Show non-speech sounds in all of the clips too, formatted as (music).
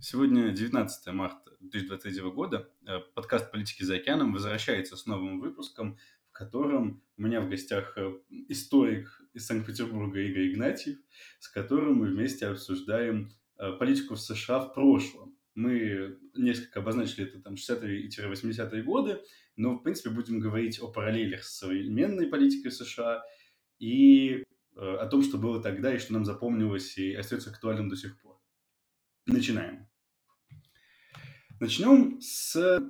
Сегодня 19 марта 2023 года. Э, подкаст «Политики за океаном» возвращается с новым выпуском, в котором у меня в гостях э, историк из Санкт-Петербурга Игорь Игнатьев, с которым мы вместе обсуждаем э, политику в США в прошлом. Мы несколько обозначили это там 60-е-80-е годы, но, в принципе, будем говорить о параллелях с современной политикой США и о том, что было тогда и что нам запомнилось и остается актуальным до сих пор. Начинаем. Начнем с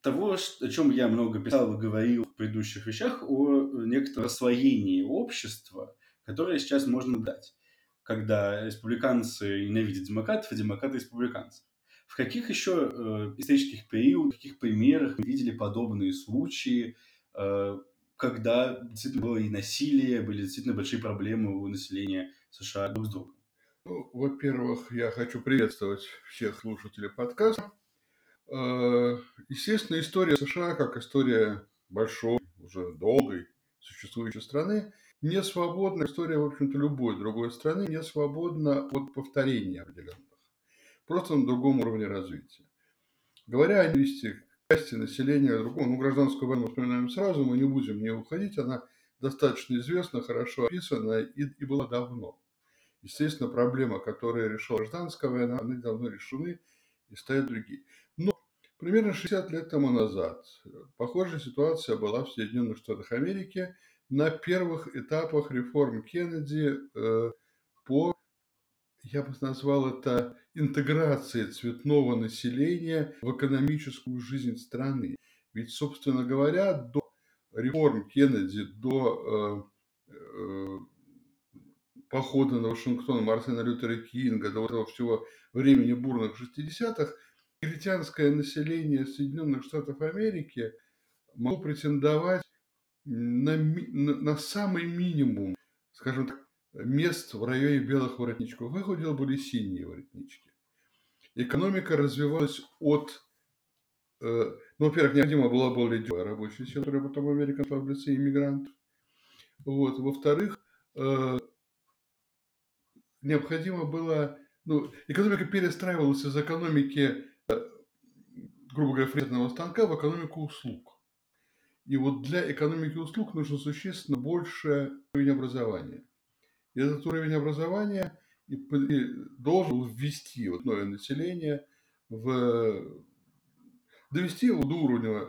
того, о чем я много писал и говорил в предыдущих вещах, о некотором освоении общества, которое сейчас можно дать, когда республиканцы ненавидят демократов, а демократы республиканцев. В каких еще э, исторических периодах, в каких примерах мы видели подобные случаи, э, когда действительно было и насилие, были действительно большие проблемы у населения США друг с другом? Ну, во-первых, я хочу приветствовать всех слушателей подкаста. Э, естественно, история США, как история большой, уже долгой существующей страны, не свободна, история, в общем-то, любой другой страны не свободна от повторения определенных, просто на другом уровне развития. Говоря о ненависти части населения другого, ну, гражданскую войну вспоминаем сразу, мы не будем не уходить, она достаточно известна, хорошо описана и, и была давно. Естественно, проблема, которая решила гражданская война, они давно решены и стоят другие. Но примерно 60 лет тому назад похожая ситуация была в Соединенных Штатах Америки на первых этапах реформ Кеннеди э, по, я бы назвал это, интеграции цветного населения в экономическую жизнь страны. Ведь, собственно говоря, до реформ Кеннеди, до э, э, похода на Вашингтон Мартина Лютера Кинга, до этого всего времени бурных 60-х, негритянское население Соединенных Штатов Америки могло претендовать на, на, на самый минимум, скажем так, мест в районе белых воротничков. Выходил были синие воротнички. Экономика развивалась от э, ну, во-первых, необходимо было более рабочая сила, которая потом Америка в лице иммигрантов. Вот. Во-вторых, э, необходимо было, ну, экономика перестраивалась из экономики, грубо говоря, фрезерного станка в экономику услуг. И вот для экономики услуг нужно существенно больше уровень образования. И этот уровень образования и, должен ввести вот новое население в довести его до уровня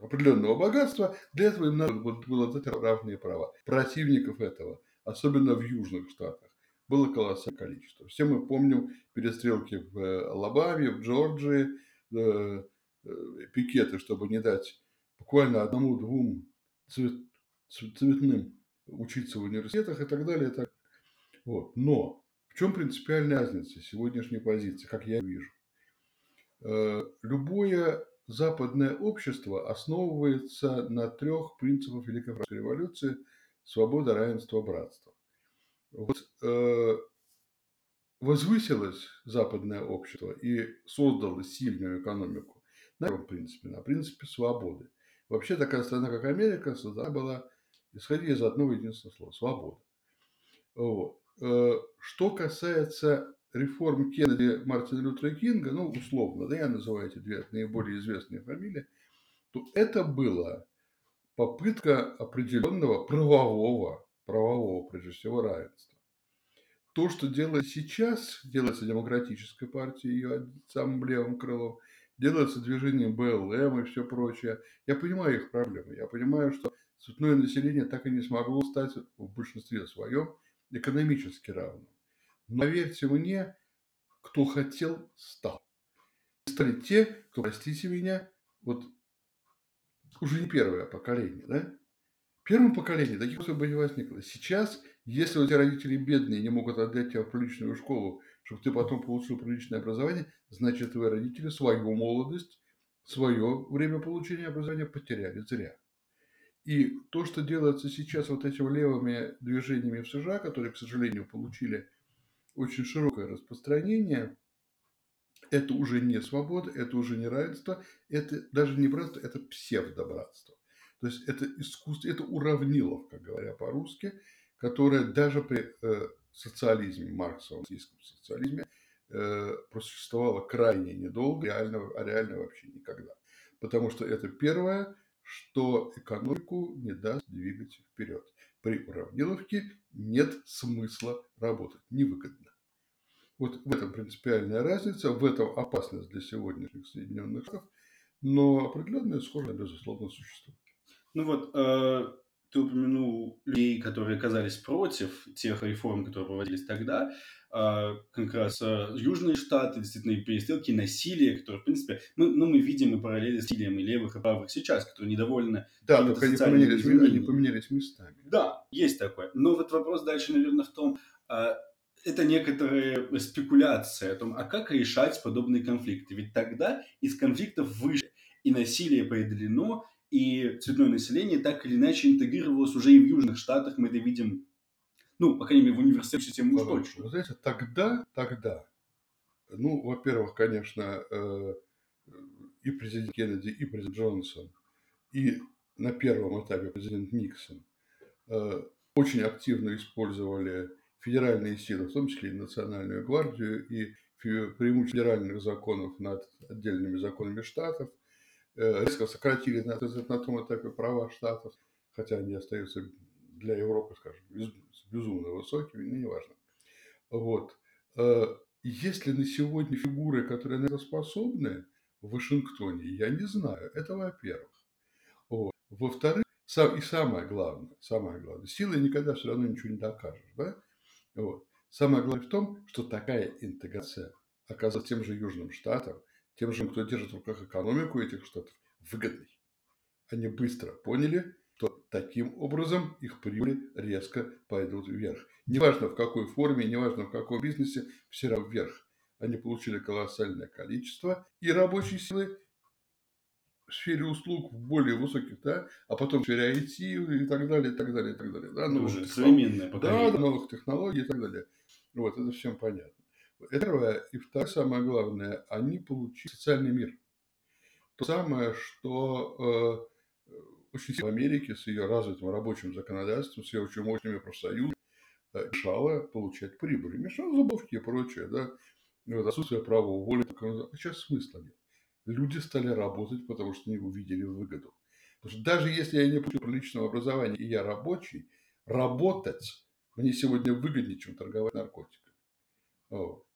определенного богатства, для этого им надо было дать равные права. Противников этого, особенно в южных штатах, было колоссальное количество. Все мы помним перестрелки в э, Алабаме, в Джорджии, э, пикеты, чтобы не дать буквально одному-двум цвет, цветным учиться в университетах и так далее. И так. Вот. Но в чем принципиальная разница сегодняшней позиции, как я вижу? Любое западное общество основывается на трех принципах Великой Французской революции – свобода, равенство, братство. Вот э, возвысилось западное общество и создало сильную экономику на первом принципе, на принципе свободы. Вообще такая страна, как Америка, создана была, исходя из одного единственного слова – свобода. Вот. Э, что касается реформ Кеннеди Мартина Лютера Кинга, ну, условно, да, я называю эти две наиболее известные фамилии, то это была попытка определенного правового правового, прежде всего, равенства. То, что делает сейчас, делается демократической партией, ее самым левым крылом, делается движением БЛМ и все прочее. Я понимаю их проблемы. Я понимаю, что цветное население так и не смогло стать в большинстве своем экономически равным. Но поверьте мне, кто хотел, стал. Стали те, кто, простите меня, вот уже не первое поколение, да? первом поколении таких особо не возникло. Сейчас, если у тебя родители бедные, не могут отдать тебя в приличную школу, чтобы ты потом получил приличное образование, значит, твои родители свою молодость, свое время получения образования потеряли зря. И то, что делается сейчас вот этими левыми движениями в США, которые, к сожалению, получили очень широкое распространение, это уже не свобода, это уже не равенство, это даже не братство, это псевдобратство. То есть это искусство, это уравниловка, говоря по-русски, которая даже при э, социализме, марксовом российском социализме, э, просуществовала крайне недолго, реально, а реально вообще никогда. Потому что это первое, что экономику не даст двигать вперед. При уравниловке нет смысла работать, невыгодно. Вот в этом принципиальная разница, в этом опасность для сегодняшних Соединенных Штатов, но определенная схожесть, безусловно, существует. Ну вот, э, ты упомянул людей, которые оказались против тех реформ, которые проводились тогда. Э, как раз э, Южные Штаты, действительно, и перестрелки, насилие, которые, в принципе, мы, ну, мы видим и параллели с насилием и левых, и правых сейчас, которые недовольны Да, только они поменялись, они поменялись местами. Да, есть такое. Но вот вопрос дальше, наверное, в том, э, это некоторая спекуляция о том, а как решать подобные конфликты. Ведь тогда из конфликтов вышли, и насилие преодолено, и цветное население так или иначе интегрировалось уже и в Южных Штатах, мы это видим, ну, по крайней мере, в университете системе уж точно. Вы знаете, тогда, тогда, ну, во-первых, конечно, э, и президент Кеннеди, и президент Джонсон, и на первом этапе президент Никсон э, очень активно использовали федеральные силы, в том числе и Национальную гвардию, и преимущество федеральных законов над отдельными законами штатов, резко сократили на, на том этапе права штатов, хотя они остаются для Европы, скажем, безумно высокими, но неважно. Вот. Э, есть ли на сегодня фигуры, которые на это способны в Вашингтоне, я не знаю. Это во-первых. Вот. Во-вторых, сам, и самое главное, самое главное, силой никогда все равно ничего не докажешь, да? Вот. Самое главное в том, что такая интеграция оказывается тем же Южным Штатам, тем же, кто держит в руках экономику этих штатов, выгодной. Они быстро поняли, что таким образом их прибыли резко пойдут вверх. Неважно в какой форме, неважно в каком бизнесе, все равно вверх. Они получили колоссальное количество и рабочей силы, в сфере услуг в более высоких, да, а потом в сфере IT и так далее, и так далее, и так далее. Да, новых уже современное поколение. Да, новых технологий и так далее. Вот, это всем понятно. Первое и второе, самое главное, они получили социальный мир. То самое, что э, очень сильно в Америке с ее развитым рабочим законодательством, с ее очень мощными профсоюзами, э, мешало получать прибыль. Мешало зубовки и прочее, да. Вот, отсутствие права уволить. А сейчас смысла нет люди стали работать, потому что они увидели выгоду. Потому что даже если я не получил приличного образования и я рабочий, работать мне сегодня выгоднее, чем торговать наркотиками. Вот.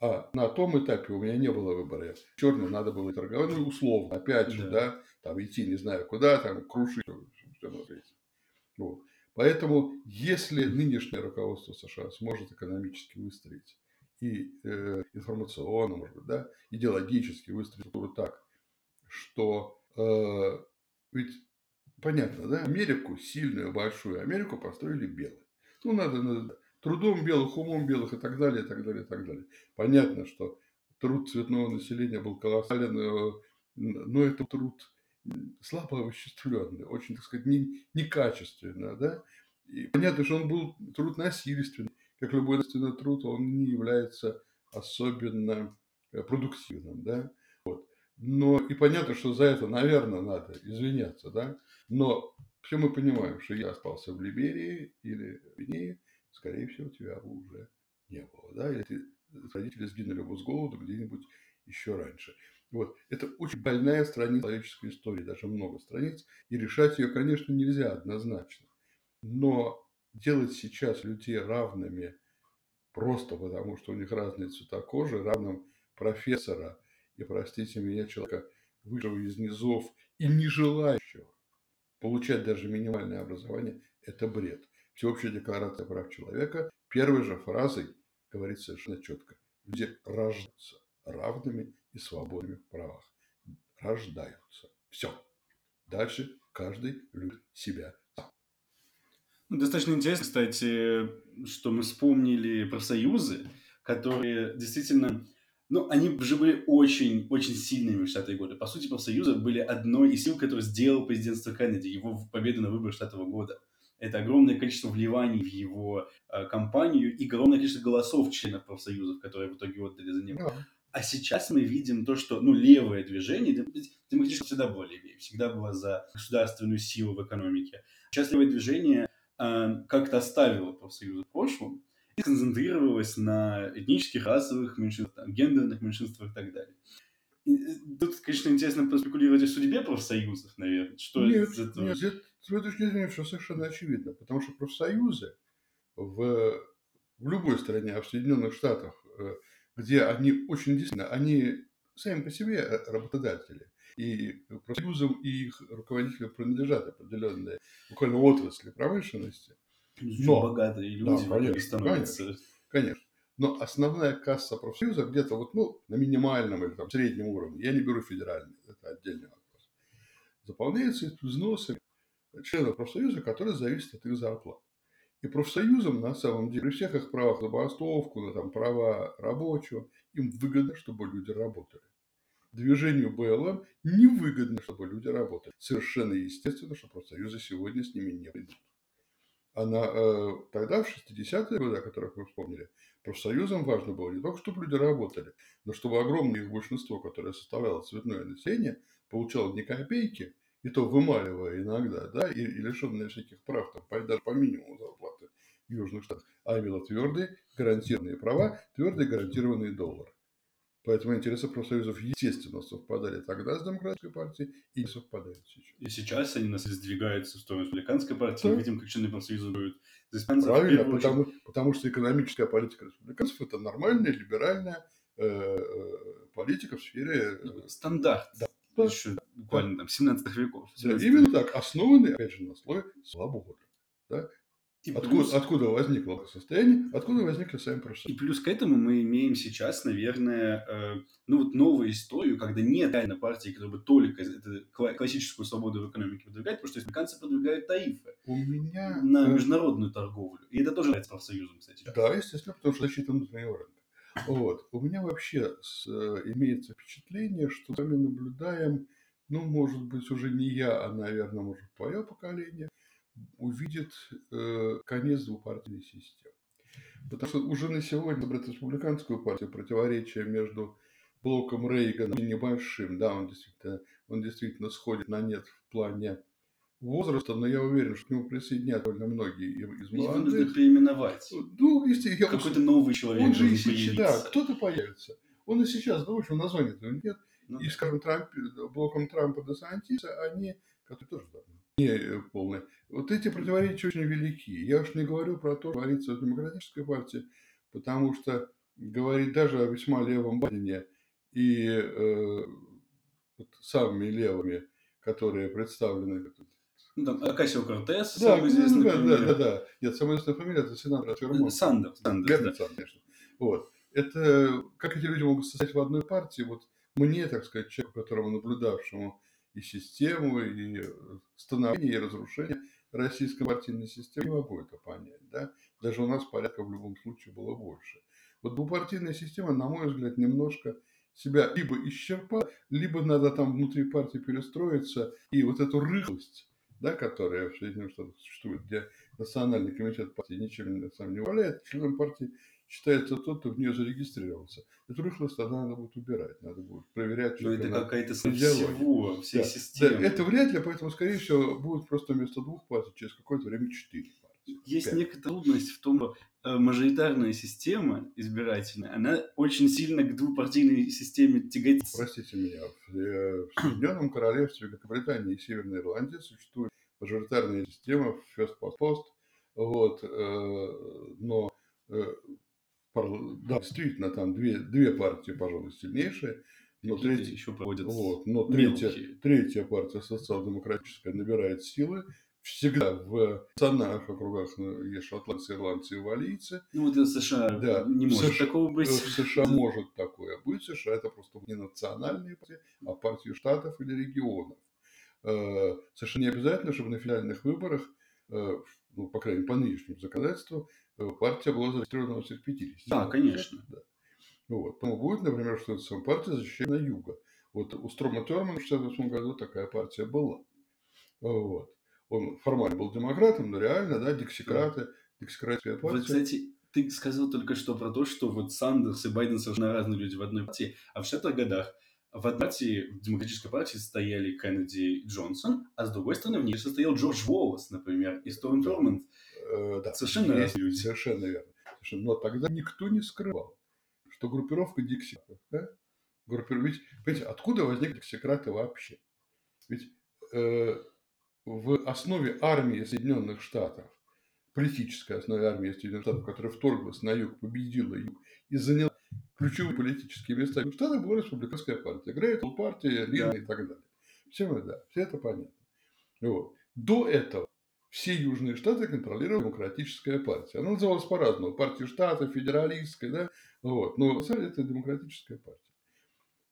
А на том этапе у меня не было выбора. Черным надо было торговать, ну, условно, опять же, да, да там идти не знаю куда, там крушить, все на свете. Вот. Поэтому, если нынешнее руководство США сможет экономически выстроить и э, информационно, может быть, да, идеологически выстроить структуру так, что э, ведь понятно, да, Америку, сильную, большую Америку построили белые. Ну, надо, надо трудом белых, умом белых и так далее, и так далее, и так далее. Понятно, что труд цветного населения был колоссален, э, но это труд слабо овоществленный, очень, так сказать, не, некачественный, да. И понятно, что он был труд насильственный как любой научный труд, он не является особенно э, продуктивным, да, вот. Но и понятно, что за это, наверное, надо извиняться, да, но все мы понимаем, что я остался в Либерии или в Гвинее, скорее всего, тебя уже не было, да, или родители сгинули бы с голоду где-нибудь еще раньше. Вот. Это очень больная страница человеческой истории, даже много страниц, и решать ее, конечно, нельзя однозначно. Но делать сейчас людей равными просто потому, что у них разные цвета кожи, равным профессора и, простите меня, человека, вышедшего из низов и не желающего получать даже минимальное образование, это бред. Всеобщая декларация прав человека первой же фразой говорит совершенно четко. Люди рождаются равными и свободными в правах. Рождаются. Все. Дальше каждый любит себя ну, достаточно интересно, кстати, что мы вспомнили профсоюзы, которые действительно, ну, они же были очень, очень сильными в 60-е годы. По сути, профсоюзы были одной из сил, которая сделал президентство Кеннеди, его победу на выборах 60 года. Это огромное количество вливаний в его э, кампанию и огромное количество голосов членов профсоюзов, которые в итоге отдали за него. А сейчас мы видим то, что ну, левое движение, демократическое всегда было левее, всегда было за государственную силу в экономике. Сейчас левое движение Эм, как-то оставила профсоюзы в прошлом и концентрировалась на этнических, расовых меньшинствах, гендерных меньшинствах и так далее. Тут, конечно, интересно поспекулировать о судьбе профсоюзов, наверное. Что нет, из этого? нет, с этой точки зрения все совершенно очевидно, потому что профсоюзы в, в любой стране, а в Соединенных Штатах, э, где они очень действительно, они сами по себе э, работодатели, и профсоюзам и их руководителям принадлежат определенные буквально отрасли промышленности. Но, богатые люди, да, конечно, становятся. Конечно, конечно. Но основная касса профсоюза где-то вот, ну, на минимальном или там среднем уровне, я не беру федеральный, это отдельный вопрос, заполняется взносами членов профсоюза, которые зависят от их зарплат. И профсоюзам, на самом деле, при всех их правах на забастовку, на там, права рабочего, им выгодно, чтобы люди работали. Движению БЛМ невыгодно, чтобы люди работали. Совершенно естественно, что профсоюзы сегодня с ними не придут. А на, э, тогда, в 60-е годы, о которых вы вспомнили, профсоюзам важно было не только, чтобы люди работали, но чтобы огромное их большинство, которое составляло цветное население, получало не копейки, и то вымаливая иногда, да, и, и лишенные всяких прав, там, даже по минимуму зарплаты в Южных Штатах, а именно твердые гарантированные права, твердые гарантированные доллары. Поэтому интересы профсоюзов, естественно, совпадали тогда с Демократической партией и совпадают сейчас. И сейчас они нас сдвигаются в сторону Республиканской партии. Да. Мы видим, как члены профсоюза будут Правильно, потому, потому что экономическая политика республиканцев – это нормальная, либеральная э, э политика в сфере… Э, Стандарт. Да. Еще буквально там 17 веков. 17 да, именно так, основанный, опять же, на слое свободы. Да? И откуда, плюс... откуда возникло состояние, откуда возникли сами профессионалы. И плюс к этому мы имеем сейчас, наверное, э, ну вот новую историю, когда нет реально партии, которая бы только это, классическую свободу в экономике продвигает, потому что республиканцы продвигают тарифы У меня... на международную торговлю. И это тоже является профсоюзом, кстати. Да, естественно, потому что защита внутреннего рынка. Вот. У меня вообще с, э, имеется впечатление, что мы наблюдаем, ну, может быть, уже не я, а, наверное, может, твое поколение, увидит э, конец двупартийной системы. Потому что уже на сегодня брать республиканскую партию противоречие между блоком Рейгана и небольшим, да, он действительно, он действительно сходит на нет в плане возраста, но я уверен, что к нему присоединятся довольно многие из молодых. Его нужно переименовать. Ну, естественно. Какой-то новый человек Он же и сейчас, да, кто-то появится. Он и сейчас, ну, в общем, названия этого нет. Ну, и, скажем, Трамп, блоком Трампа до Сантиса, они, которые тоже давно не э, полные. Вот эти противоречия очень велики. Я уж не говорю про то, что творится в демократической партии, потому что говорить даже о весьма левом Байдене и э, вот самыми левыми, которые представлены там, Акасио Кортес, да, самый известный да, да, да, да. Нет, самая известная фамилия – это сенатор Фермон. Сандерс. Сандерс, да. Сандерс, конечно. Вот. Это, как эти люди могут состоять в одной партии, вот мне, так сказать, человеку, которому наблюдавшему и систему, и становление, и разрушение российской партийной системы, не могу это понять. Да? Даже у нас порядка в любом случае было больше. Вот двупартийная система, на мой взгляд, немножко себя либо исчерпала, либо надо там внутри партии перестроиться, и вот эту рыхлость да, которая в Соединенных Штатах существует, где Национальный комитет партии ничем сам не управляет, членом партии считается тот, кто в нее зарегистрировался. Эту рыхлость тогда надо будет убирать, надо будет проверять. Но это какая-то всего, всей да, системы. Да, это вряд ли, поэтому, скорее всего, будет просто вместо двух партий через какое-то время четыре партии. Есть пять. некоторая трудность в том, что э, мажоритарная система избирательная, она очень сильно к двупартийной системе тяготится. Простите меня, в, э, Соединенном Королевстве Великобритании и Северной Ирландии существует мажоритарная система first past post, вот, э, но да, действительно, там две, две партии, пожалуй, сильнейшие, но третья еще проводят вот, но третья, третья партия социал-демократическая набирает силы, всегда в национальных округах ну, есть шотландцы, ирландцы и валийцы. Ну, вот в США да. не может США, такого быть. В США может такое быть. В США это просто не национальные партии, а партии штатов или регионов. Э, совершенно не обязательно, чтобы на финальных выборах, э, ну, по крайней мере, по нынешнему законодательству, э, партия была зарегистрирована во всех 50. Да, конечно. Да. Вот. Поэтому будет, например, что эта партия защищена юга. Вот у Строма Термана в 1968 году такая партия была. Вот он формально был демократом, но реально, да, диксикраты, диксикратская партия. Вот, кстати, ты сказал только что про то, что вот Сандерс и Байден совершенно разные люди в одной партии, а в 60-х годах в одной партии, в демократической партии стояли Кеннеди и Джонсон, а с другой стороны в ней состоял Джордж Уоллес, например, и Сторм Торманд. Э, да. Совершенно разные люди. Совершенно верно. Но тогда никто не скрывал, что группировка диксикратов, да, группировка, ведь, понимаете, откуда возник диксикраты вообще? Ведь э, в основе армии Соединенных Штатов, политической основе армии Соединенных Штатов, которая вторглась на юг, победила юг и заняла ключевые политические места в Штатах, была республиканская партия. Грейтл партия, Лина и так далее. Все, да, все это понятно. Вот. До этого все южные штаты контролировала демократическая партия. Она называлась по-разному. Партия штатов, федералистская, да? Вот. Но это демократическая партия.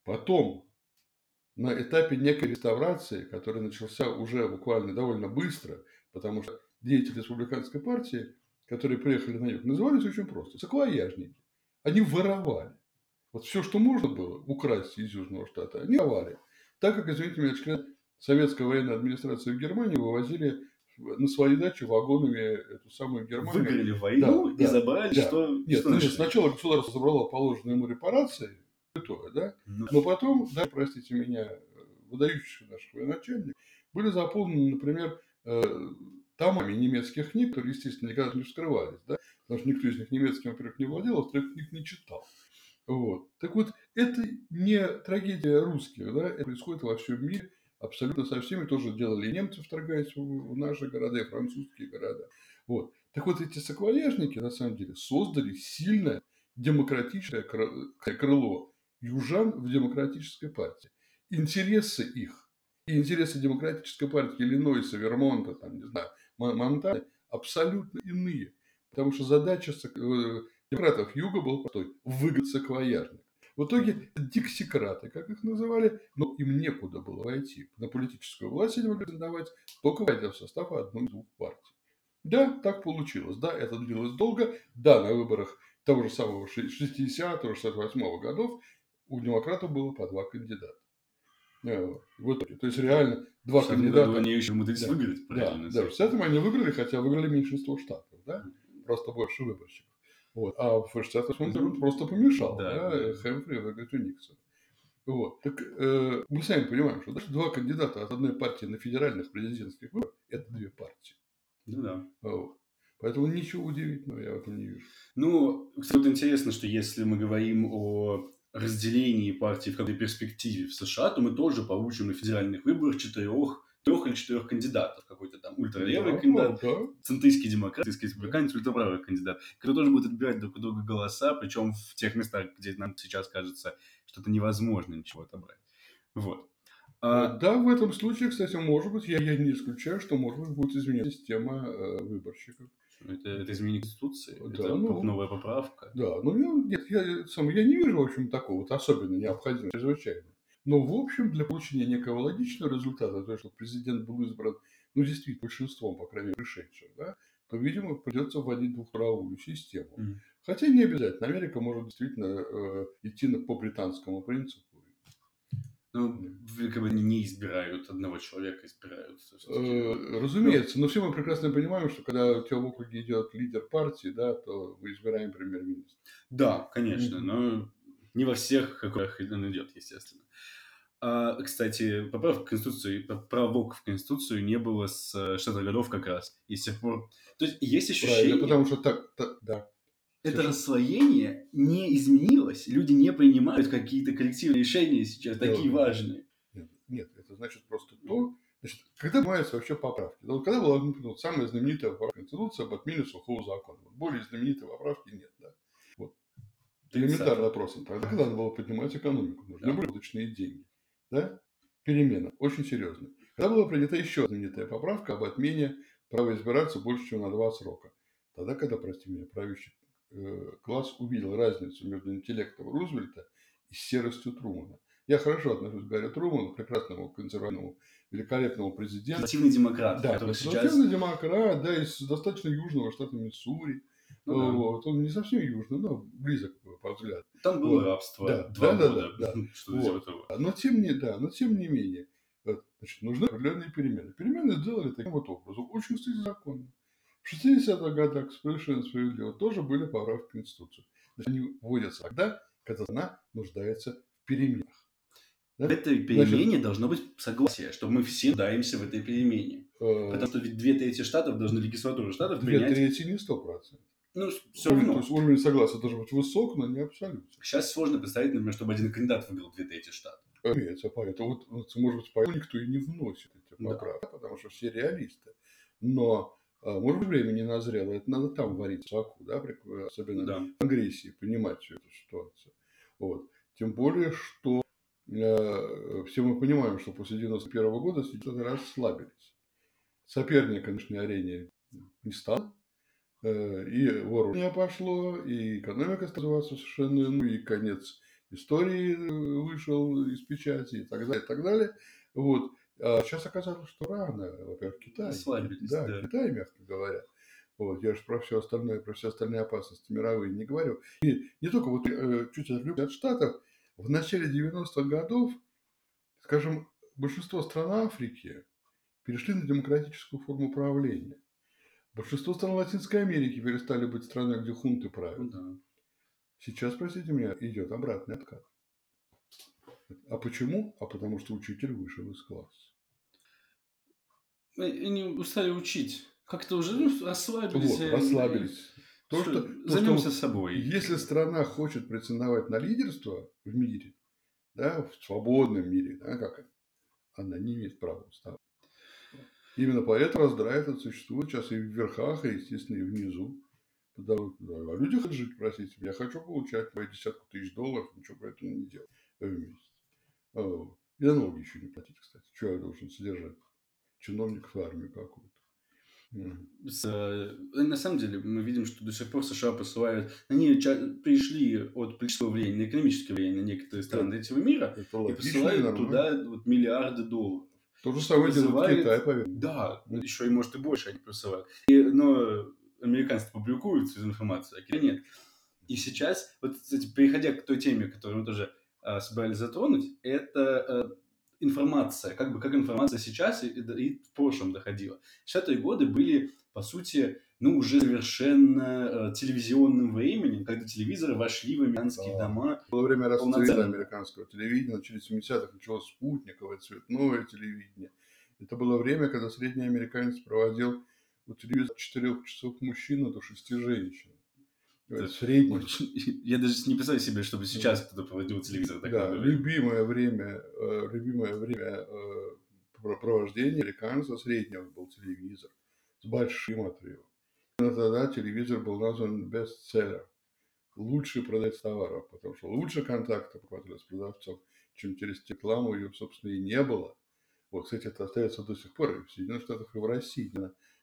Потом, на этапе некой реставрации, который начался уже буквально довольно быстро, потому что деятели республиканской партии, которые приехали на юг, назывались очень просто – саквояжники. Они воровали. Вот все, что можно было украсть из Южного штата, они воровали. Так как, извините меня, член советской военной администрации в Германии вывозили на свои дачи вагонами эту самую Германию. Выиграли войну да, и да, забрали, да. что... Нет, что значит, сначала государство забрало положенные ему репарации, да? Ну, но потом, да, простите меня, выдающийся наших военачальников, были заполнены, например, э, томами немецких книг, которые, естественно, никогда не вскрывались, да? потому что никто из них немецким, во-первых, не владел, а во-вторых, книг не читал. Вот. Так вот, это не трагедия русских, да, это происходит во всем мире, абсолютно со всеми тоже делали и немцы, вторгаясь в наши города, и французские города. Вот. Так вот, эти саквояжники, на самом деле, создали сильное демократическое крыло южан в демократической партии. Интересы их и интересы демократической партии Иллинойса, Вермонта, там, не знаю, Монтаны абсолютно иные. Потому что задача э, демократов Юга была простой – выгод саквояжник. В итоге диксикраты, как их называли, но им некуда было войти. На политическую власть они могли претендовать, только войдя в состав одной из двух партий. Да, так получилось. Да, это длилось долго. Да, на выборах того же самого 60-го, 68-го годов у демократов было по два кандидата. Э, в итоге. То есть реально два в кандидата. Году они еще умудрились да, выиграть, правильно? Да, да, в 60-м они выиграли, хотя выиграли меньшинство штатов, да? Просто больше выборщиков. Вот. А в 68 году он просто помешал да, да, Хэмфри выиграть у Никсона. Вот. Так э, мы сами понимаем, что даже два кандидата от одной партии на федеральных президентских выборах – это две партии. Ну да. Вот. Поэтому ничего удивительного я в этом не вижу. Ну, кстати, вот интересно, что если мы говорим о разделении партии в какой-то перспективе в США, то мы тоже получим на федеральных выборах четырех трех или четырех кандидатов. Какой-то там ультралевый да, кандидат, да. центристский демократ, центристский республиканец, ультраправый кандидат, который тоже будет отбирать друг у друга голоса, причем в тех местах, где нам сейчас кажется, что это невозможно ничего отобрать. Вот. А... Да, в этом случае, кстати, может быть, я, я не исключаю, что, может быть, будет изменена система э, выборщиков. Это, это изменение Конституции? Да, это ну, новая поправка? Да, ну я, нет, я, сам, я не вижу, в общем, такого вот особенно необходимого, чрезвычайно. Но, в общем, для получения некого логичного результата, то, что президент был избран, ну, действительно, большинством, по крайней мере, пришедших, да, то, видимо, придется вводить двухправовую систему. Mm. Хотя не обязательно. Америка может действительно э, идти по британскому принципу. Ну, в Великобритании не избирают одного человека, избирают. Э, разумеется, но все мы прекрасно понимаем, что когда у тебя в округе идет лидер партии, да, то мы избираем премьер-министра. Да, конечно, но не во всех округах он идет, естественно. А, кстати, поправок в Конституцию, поправок в Конституцию не было с 60-х годов как раз. И с тех пор... То есть есть ощущение... Правильно, потому что так, так да. Это Слушай. расслоение не изменилось. Люди не принимают какие-то коллективные решения сейчас, да, такие важные. Нет, нет, это значит просто то, Значит, когда принимаются вообще поправки? Вот когда была ну, самая знаменитая поправка Конституции об отмене сухого закона? Вот более знаменитой поправки нет. Да? Вот. Элементарный вопрос. Тогда, когда надо было поднимать экономику, нужны да. были удачные деньги да, перемена, очень серьезная. Когда была принята еще знаменитая поправка об отмене права избираться больше, чем на два срока. Тогда, когда, прости меня, правящий класс увидел разницу между интеллектом Рузвельта и серостью Трумана. Я хорошо отношусь к Гарри Труману, прекрасному консервативному, великолепному президенту. Консервативный демократ. Да, консервативный сейчас... демократ, да, из достаточно южного штата Миссури. Ну, да. вот, он не совсем южный, но близок по взгляду. Там было вот. рабство. Да, два да, года. да, да. (laughs) да. Что вот. Но тем не, да, но тем не менее, значит, нужны определенные перемены. Перемены сделали таким вот образом. Очень, кстати, законно. В 60-х годах совершенно справедливо тоже были поправки в Конституцию. Значит, они вводятся тогда, когда она нуждается в переменах. Да? В этой перемене Значит, должно быть согласие, что мы все даемся в этой перемене. Э, Потому что ведь две трети штатов должны легислатуру штатов две принять. Две трети не сто процентов. Ну, все Уровень, равно. то есть уровень согласия должен быть высок, но не абсолютно. Сейчас сложно представить, например, чтобы один кандидат выиграл две трети штата. Разумеется, поэтому вот, может быть, поэтому никто и не вносит эти Да. поправки, потому что все реалисты. Но, может быть, время не назрело, это надо там варить соку, да, при- особенно Да. в Конгрессе, понимать всю эту ситуацию. Вот. Тем более, что э, все мы понимаем, что после 91 года сейчас расслабились. Соперника, конечно, на арене не стало. Э, И вооружение пошло, и экономика стала развиваться совершенно, ну и конец истории э, вышел из печати и так далее, и так далее. Вот. А сейчас оказалось, что рано, во-первых, Китай. Расслабились, да, да. Китай, мягко говоря. Вот, я же про все остальное, про все остальные опасности мировые не говорю. И не только вот э, чуть отвлекусь от Штатов, в начале 90-х годов, скажем, большинство стран Африки перешли на демократическую форму правления. Большинство стран Латинской Америки перестали быть страной, где хунты правят. Ну да. Сейчас, простите меня, идет обратный откат. А почему? А потому что учитель вышел из класса. Мы- Они устали учить. Как-то уже ну, расслабились. Вот, э, расслабились. То, что, то, займемся что собой. если страна хочет претендовать на лидерство в мире, да, в свободном мире, да, как она, не имеет права уставать. Именно поэтому раздрай этот существует сейчас и в верхах, и, естественно, и внизу. Потому, да, а люди хотят жить, простите, я хочу получать мои десятку тысяч долларов, ничего про это не делать в месяц. Вот. И налоги еще не платить, кстати. Что я должен содержать? Чиновников и армию какую-то. Мгм. С, э, на самом деле мы видим, что до сих пор США посылают, они пришли от политического влияния на экономическое влияние на некоторые страны третьего мира Это и посылают нормально. туда вот миллиарды долларов. То же самое делает вызывает- Китай, поверь. Да, Мгм. еще и может и больше они посылают. И, но американцы публикуют всю информацию, а Китай нет. И сейчас, вот, кстати, переходя к той теме, которую мы тоже а, собирались затронуть, это э, информация, как бы как информация сейчас и, и в прошлом доходила. 60-е годы были, по сути, ну, уже совершенно э, телевизионным временем, когда телевизоры вошли в американские Да. дома. Было время расцвета американского телевидения, начали с 70-х, началось спутниковое, цветное телевидение. Это было время, когда средний американец проводил у телевизора от 4 часов мужчина до 6 женщин. Средний. (laughs) Я даже не представляю себе, чтобы сейчас кто-то проводил телевизор такое Да, любимое время, э, любимое время э, про- провождения американца среднего был телевизор с большим отрывом. Именно тогда телевизор был назван бестселлер. Лучший продавец товаров, потому что лучше контакта с продавцом, чем через рекламу ее, собственно, и не было. Вот, кстати, это остается до сих пор и в Соединенных Штатах, и в России.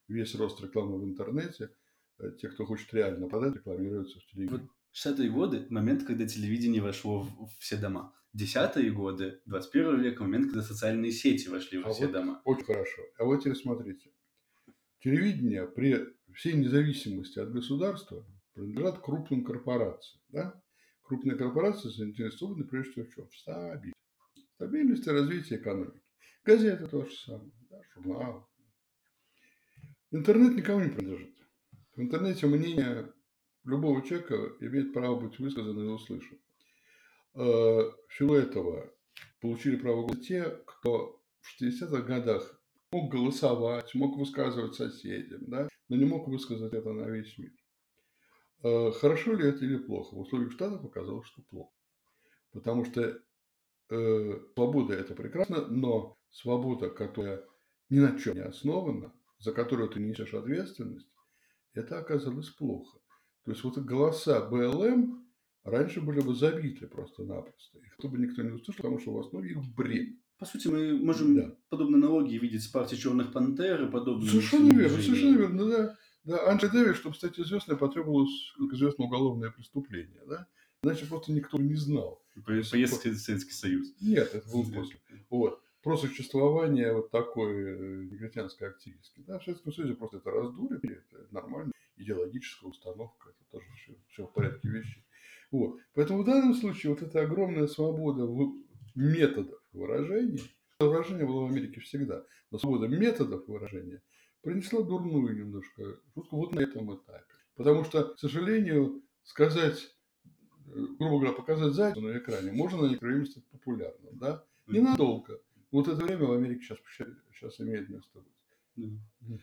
Весь рост рекламы в интернете, те, кто хочет реально продать, рекламируются в телевизоре. 60-е годы – момент, когда телевидение вошло в, в все дома. Десятые годы 21 века – момент, когда социальные сети вошли во А все вот дома. Очень хорошо. А вот теперь смотрите. Телевидение при всей независимости от государства принадлежат крупным корпорациям. Да? Крупные корпорации заинтересованы прежде всего в чем? В стабильности. Стабильности развития экономики. Газеты то же самое. Да? Журналы. Интернет никому не принадлежит. В интернете мнение любого человека имеет право быть высказано и услышано. Э, В силу этого получили право голоса те, кто в 60-х годах мог голосовать, мог высказывать соседям, да, но не мог высказать это на весь мир. Э, Хорошо ли это или плохо? В условиях Штатов оказалось, что плохо. Потому что э, свобода – это прекрасно, но свобода, которая ни на чем не основана, за которую ты несешь ответственность, это оказалось плохо. То есть вот голоса БЛМ раньше были бы забиты просто-напросто. Их бы никто не услышал, потому что в основе их бред. По сути, мы можем Да. подобные аналогии видеть с партией черных пантер и подобными. Совершенно верно, совершенно верно, да. Да, Анджей Дэвис, чтобы стать известным, потребовалось, как известно, уголовное преступление, да? Иначе просто никто не знал. По- Поездка в Советский Союз. Нет, это было после. Вот. Про существование вот такой э, негритянской активистки. Да, в Советском Союзе просто это раздули, это нормально, идеологическая установка, это тоже все, все в порядке вещей. Вот. Поэтому в данном случае вот эта огромная свобода в методах выражения, выражение было в Америке всегда, но свобода методов выражения принесла дурную немножко шутку вот на этом этапе. Потому что, к сожалению, сказать, э, грубо говоря, показать зайцу на экране можно на некоторое время стать популярным, да? Ненадолго. Вот это время в Америке сейчас, сейчас имеет место быть. Да.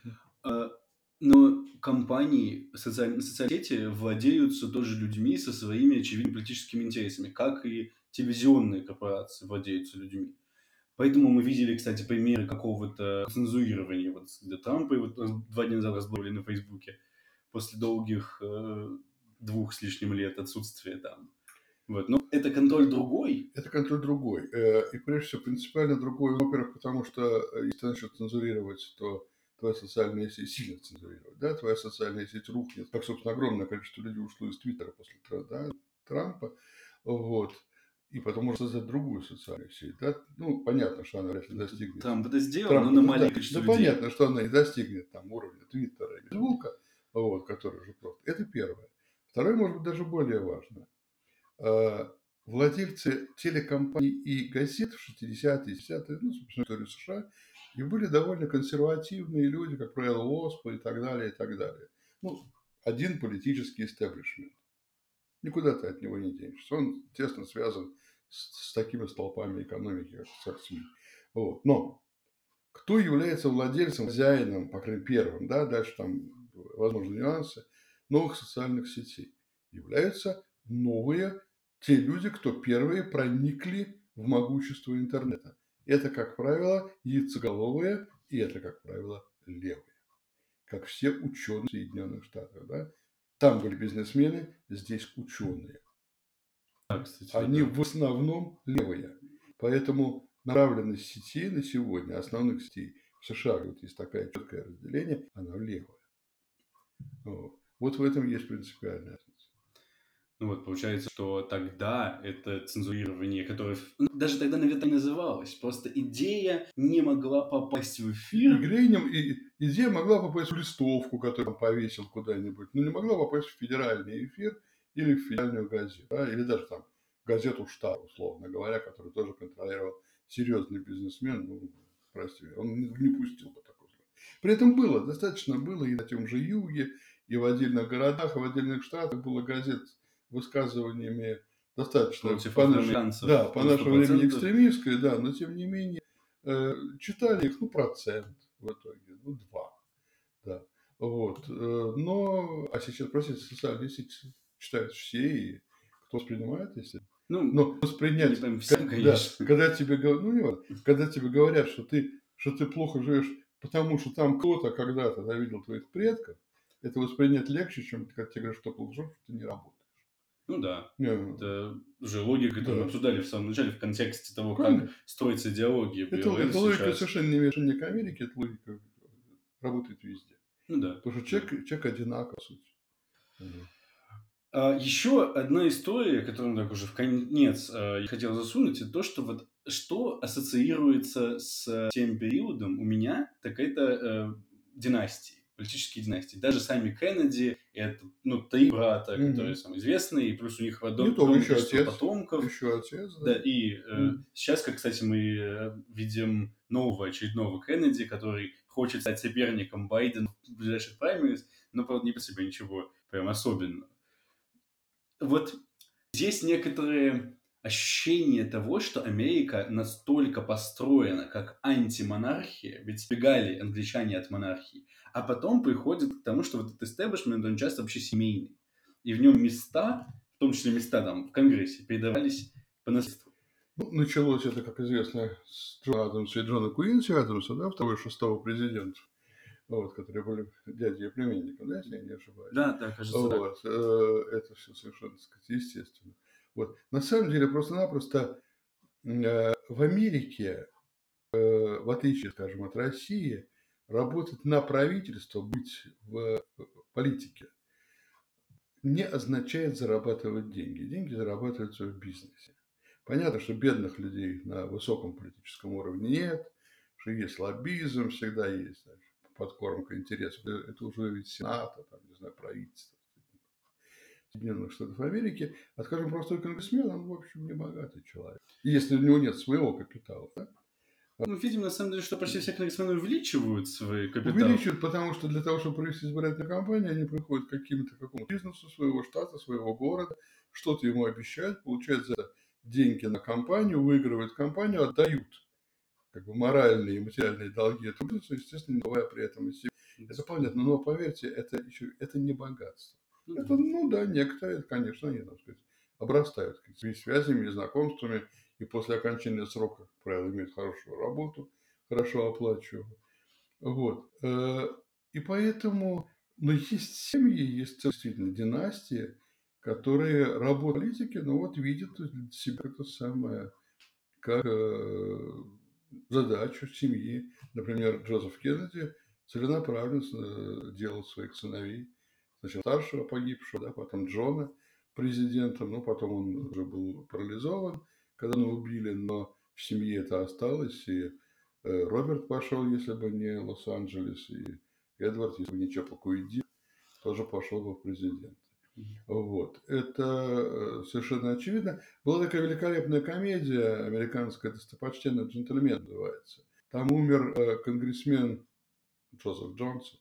А, Но компании, социальные, социальные сети владеются тоже людьми со своими очевидными политическими интересами, как и телевизионные корпорации владеются людьми. Поэтому мы видели, кстати, примеры какого-то цензурирования. Вот где Трампа вот два дня назад разбавили на Фейсбуке после долгих э, двух с лишним лет отсутствия там. Вот. Но это контроль другой. Это контроль другой. Э, и прежде всего принципиально другой, во-первых, потому что э, если ты начнешь цензурировать, то твоя социальная сеть (laughs) сильно цензурировать, да, твоя социальная сеть рухнет, как, собственно, огромное количество людей ушло из Твиттера после да, Трампа, вот, и потом можно создать другую социальную сеть, да, ну, понятно, что она вряд ли достигнет. Трамп это сделал, Трамп, но на маленькое да, количество да, людей. понятно, что она не достигнет там уровня Твиттера или Фейсбука, вот, который же просто. Это первое. Второе, может быть, даже более важно. А, владельцы телекомпаний и газет в 60-е, 70-е, ну, собственно, историю США, и были довольно консервативные люди, как правило, Оспа и так далее, и так далее. Ну, один политический истеблишмент. Никуда ты от него не денешься. Он тесно связан с, с такими столпами экономики, как, как СМИ. Вот. Но кто является владельцем, хозяином, по крайней мере, первым, да, дальше там, возможно, нюансы, новых социальных сетей? Являются новые, те люди, кто первые проникли в могущество интернета. Это, как правило, яйцеголовые, и это, как правило, левые. Как все ученые Соединенных Штатов. Да? Там были бизнесмены, здесь ученые. Да, кстати, Они да. в основном левые. Поэтому направленность сетей на сегодня, основных сетей в США, вот есть такое четкое разделение, она левая. Вот. вот в этом есть принципиальная. Ну вот, получается, что тогда это цензурирование, которое ну, даже тогда, наверное, называлось. Просто идея не могла попасть в эфир. И и идея могла попасть в листовку, которую он повесил куда-нибудь, но не могла попасть в федеральный эфир или в федеральную газету, да, или даже там газету штат, условно говоря, которую тоже контролировал серьезный бизнесмен, ну, прости, он не, не пустил бы такой слов. При этом было, достаточно было и на том же юге, и в отдельных городах, и в отдельных штатах было газет высказываниями достаточно Против по нашей, американцев да, по на нашему времени 100%. экстремистской, да, но тем не менее э, читали их, ну, процент в итоге, ну, два, да, вот, э, но, а сейчас, простите, социальные сети читают все, и кто воспринимает, если, Ну, но воспринять, не прям все, ка- да, когда тебе говорят, ну, не важно, когда тебе говорят, что ты, что ты плохо живешь, потому что там кто-то когда-то завидел твоих предков, это воспринять легче, чем когда тебе говорят, что плохо живешь, что ты не работаешь. Ну да. Не, Это уже логика, которую Да. мы обсуждали в самом начале в контексте того, Правильно. как строится идеология Это, БЛМ это логика сейчас. совершенно не имеет к Америке, это логика работает везде. Ну да. Потому что человек, человек одинаков, по сути. А, еще одна история, которую так уже в конец а, я хотел засунуть, это то, что вот что ассоциируется с тем периодом у меня, так это э, династии, политические династии. Даже сами Кеннеди, это ну, три брата, Мгм. которые самые известные, и плюс у них Не огромное только, еще отец. потомков. Еще отец, Да, да. и э, Мгм. сейчас, как, кстати, мы э, видим нового очередного Кеннеди, который хочет стать соперником Байдена в ближайших праймерис, но, правда, не по себе ничего прям особенного. Вот здесь некоторые ощущение того, что Америка настолько построена как антимонархия, ведь сбегали англичане от монархии, а потом приходит к тому, что вот этот истеблишмент, он часто вообще семейный. И в нем места, в том числе места там в Конгрессе, передавались по наследству. Ну, началось это, как известно, с Джона Адамса и Джона Куинси Адамса, да, второго и шестого президента, вот, которые были дядей и племянником, да, если я не ошибаюсь. Да, да, кажется, так. Вот, э, это все совершенно, так сказать, естественно. Вот. На самом деле, просто-напросто э, в Америке, э, в отличие, скажем, от России, работать на правительство, быть в политике, не означает зарабатывать деньги. Деньги зарабатываются в бизнесе. Понятно, что бедных людей на высоком политическом уровне нет, что есть лоббизм, всегда есть подкормка интересов. Это уже ведь Сената, там, не знаю, правительство. Соединенных Штатов Америки, а, скажем, простой конгрессмен, он, в общем, не богатый человек. Если у него нет своего капитала. Да? Мы видим, на самом деле, что почти все конгрессмены увеличивают свои капиталы. Увеличивают, потому что для того, чтобы провести избирательную кампанию, они приходят к каким-то какому бизнесу своего штата, своего города, что-то ему обещают, получают за деньги на кампанию, выигрывают кампанию, отдают как бы моральные и материальные долги этому бизнесу, естественно, не давая при этом из себя. Это понятно, но поверьте, это еще это не богатство. Ну, это, ну да, некоторые, конечно, они, так сказать, обрастают какими связями и знакомствами, и после окончания срока, как правило, имеют хорошую работу, хорошо оплачиваемую. Вот. Э, и поэтому, но есть семьи, есть действительно династии, которые работают в политике, но вот видят себя это самое, как э, задачу семьи. Например, Джозеф Кеннеди целенаправленно э, делал своих сыновей. Сначала старшего погибшего, да, потом Джона президентом, ну, потом он уже был парализован, когда его убили, но в семье это осталось, и э, Роберт пошел, если бы не Лос-Анджелес, и Эдвард, если бы не Чапакуиди, тоже пошел бы в президенты. Вот. Это э, совершенно очевидно. Была такая великолепная комедия американская, «Достопочтенный джентльмен» называется. Там умер э, конгрессмен Джозеф Джонсон.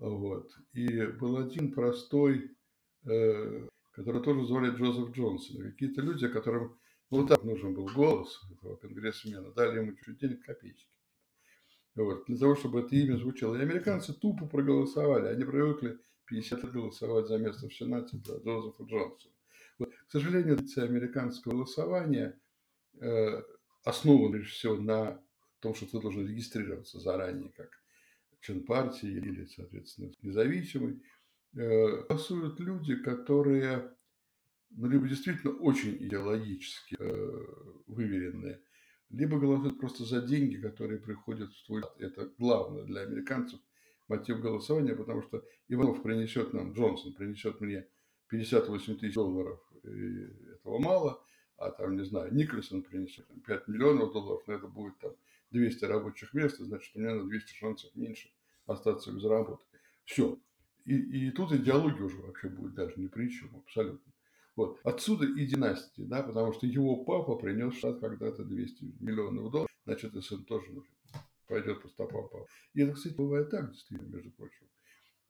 Вот. И был один простой, э, который тоже звали Джозеф Джонсон. Какие-то люди, которым вот так нужен был голос этого конгрессмена, дали ему чуть денег копеечки. Вот, для того, чтобы это имя звучало. И американцы тупо проголосовали. Они привыкли 50 лет голосовать за место в Сенате за Джозефа Джонсона. Вот. К сожалению, традиция американского голосования э, основана, прежде всего, на том, что ты должен регистрироваться заранее как член партии или, соответственно, независимый. Э, голосуют люди, которые ну, либо действительно очень идеологически э, выверенные, либо голосуют просто за деньги, которые приходят в твой... Это главное для американцев мотив голосования, потому что Иванов принесет нам, Джонсон принесет мне 58 тысяч долларов, и этого мало, а там, не знаю, Никольсон принесет 5 миллионов долларов, но это будет там 200 рабочих мест, значит, у меня на 200 шансов меньше остаться без работы. Все. И, и тут идеология уже вообще будет даже ни при чем, абсолютно. Вот. Отсюда и династия, да, потому что его папа принес в штат когда-то 200 миллионов долларов, значит, и сын тоже пойдет по стопам папы. И это, кстати, бывает так, действительно, между прочим.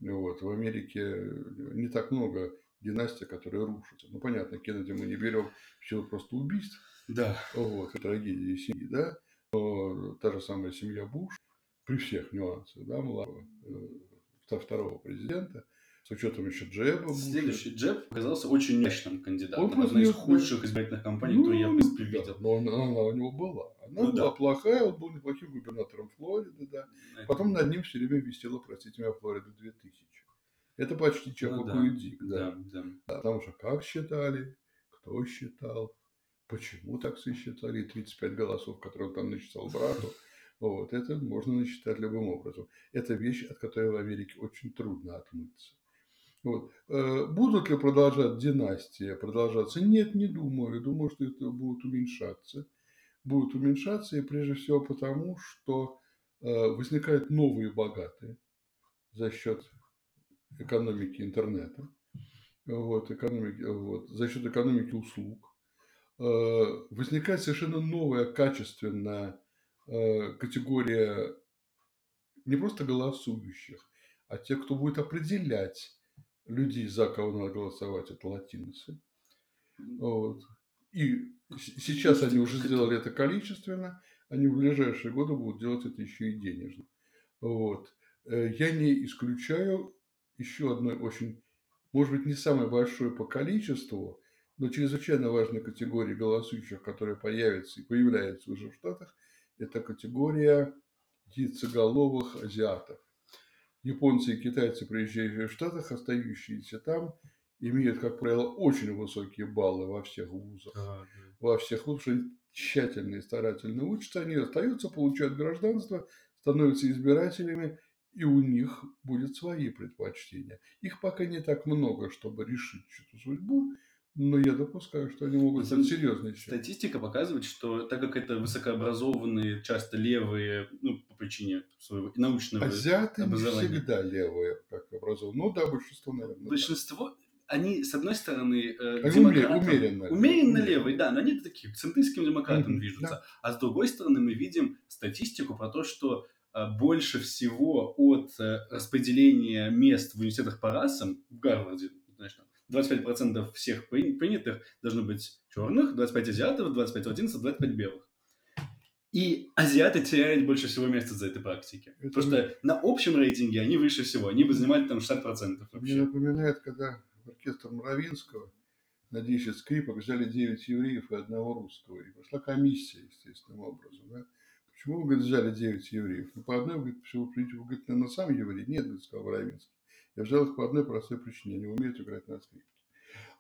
Вот. В Америке не так много династий, которые рушатся. Ну, понятно, Кеннеди мы не берем в силу просто убийств. Да. Вот, трагедии семьи, да. Но та же самая семья Буш, при всех нюансах, да, младшего, э, второго президента – с учетом еще Джеба. Следующий Джеб оказался очень мощным кандидатом. Он Одна из худших избирательных кампаний, ну, которую я, в принципе, да, видел. Но она, она у него была. Она ну, была да. плохая, он был неплохим губернатором Флориды, да. Это... Потом над ним все время висела, простите меня, Флорида 2000. Это почти Чапаку ну, да. Да, да. да. Потому что как считали, кто считал, почему так сосчитали, 35 голосов, которые он там насчитал брату. Вот, это можно насчитать любым образом. Это вещь, от которой в Америке очень трудно отмыться. Вот. Э, будут ли продолжать династии продолжаться? Нет, не думаю. Думаю, что это будет уменьшаться. Будет уменьшаться, и прежде всего потому, что э, возникают новые богатые за счет экономики интернета, вот, экономики, вот, за счет экономики услуг. Э, возникает совершенно новая качественная категория не просто голосующих, а тех, кто будет определять людей, за кого надо голосовать, это латиносы. Вот. И сейчас они уже сделали это количественно, они в ближайшие годы будут делать это еще и денежно. Вот. Э, я не исключаю еще одной очень, может быть, не самое большое по количеству, но чрезвычайно важной категории голосующих, которая появится и появляется уже в Штатах, это категория яйцеголовых азиатов японцы и китайцы, приезжающие в Штатах, остающиеся там, имеют, как правило, очень высокие баллы во всех вузах. А, да. Во всех вузах тщательно и старательно учатся, они остаются, получают гражданство, становятся избирателями, и у них будет свои предпочтения. Их пока не так много, чтобы решить чью-то судьбу, но я допускаю, что они могут стать серьезные. Статистика показывает, что так как это высокообразованные, часто левые, ну, по причине своего научного Азиаты образования. не всегда левые, как образованные. Ну да, большинство, наверное. Большинство, да. они, с одной стороны, э, они демократам, умеренно. Умеренно левые, да, но они такие центристским демократам mm-hmm, движутся. Да. А с другой стороны, мы видим статистику про то, что э, больше всего от э, распределения мест в университетах по расам в Гарварде, знаешь, 25% всех принятых должно быть черных, 25 азиатов, 25 латинцев, 25 белых. И азиаты теряют больше всего места за этой практики. Это Потому мне... что на общем рейтинге они выше всего. Они бы занимали там 60% вообще. Мне напоминает, когда оркестр Муравинского на 10 скрипок взяли 9 евреев и одного русского. И пошла комиссия, естественным образом. Да? Почему вы, говорит, взяли 9 евреев? Ну, по одной, говорит, почему прийти, вы, говорит, на сам еврей? Нет, говорит, сказал Муравинский. Я взял их по одной простой причине. Они умеют играть на скрипке.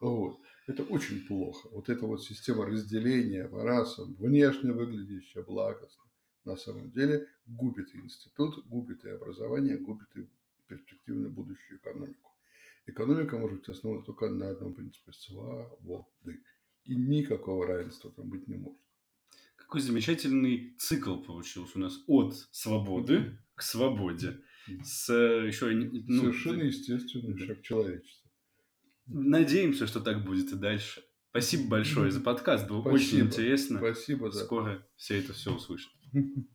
Вот. Это очень плохо. Вот эта вот система разделения по расам, внешне выглядящая благостно, на самом деле губит и институт, губит и образование, губит и перспективную будущую экономику. Экономика может быть основана только на одном принципе – свободы. И никакого равенства там быть не может. Какой замечательный цикл получился у нас от свободы к свободе. С еще, ну, Совершенно естественный шаг человечества. Надеемся, что так будет и дальше. Спасибо большое за подкаст, было Спасибо. очень интересно. Спасибо. Да. Скоро все это все услышат. (laughs)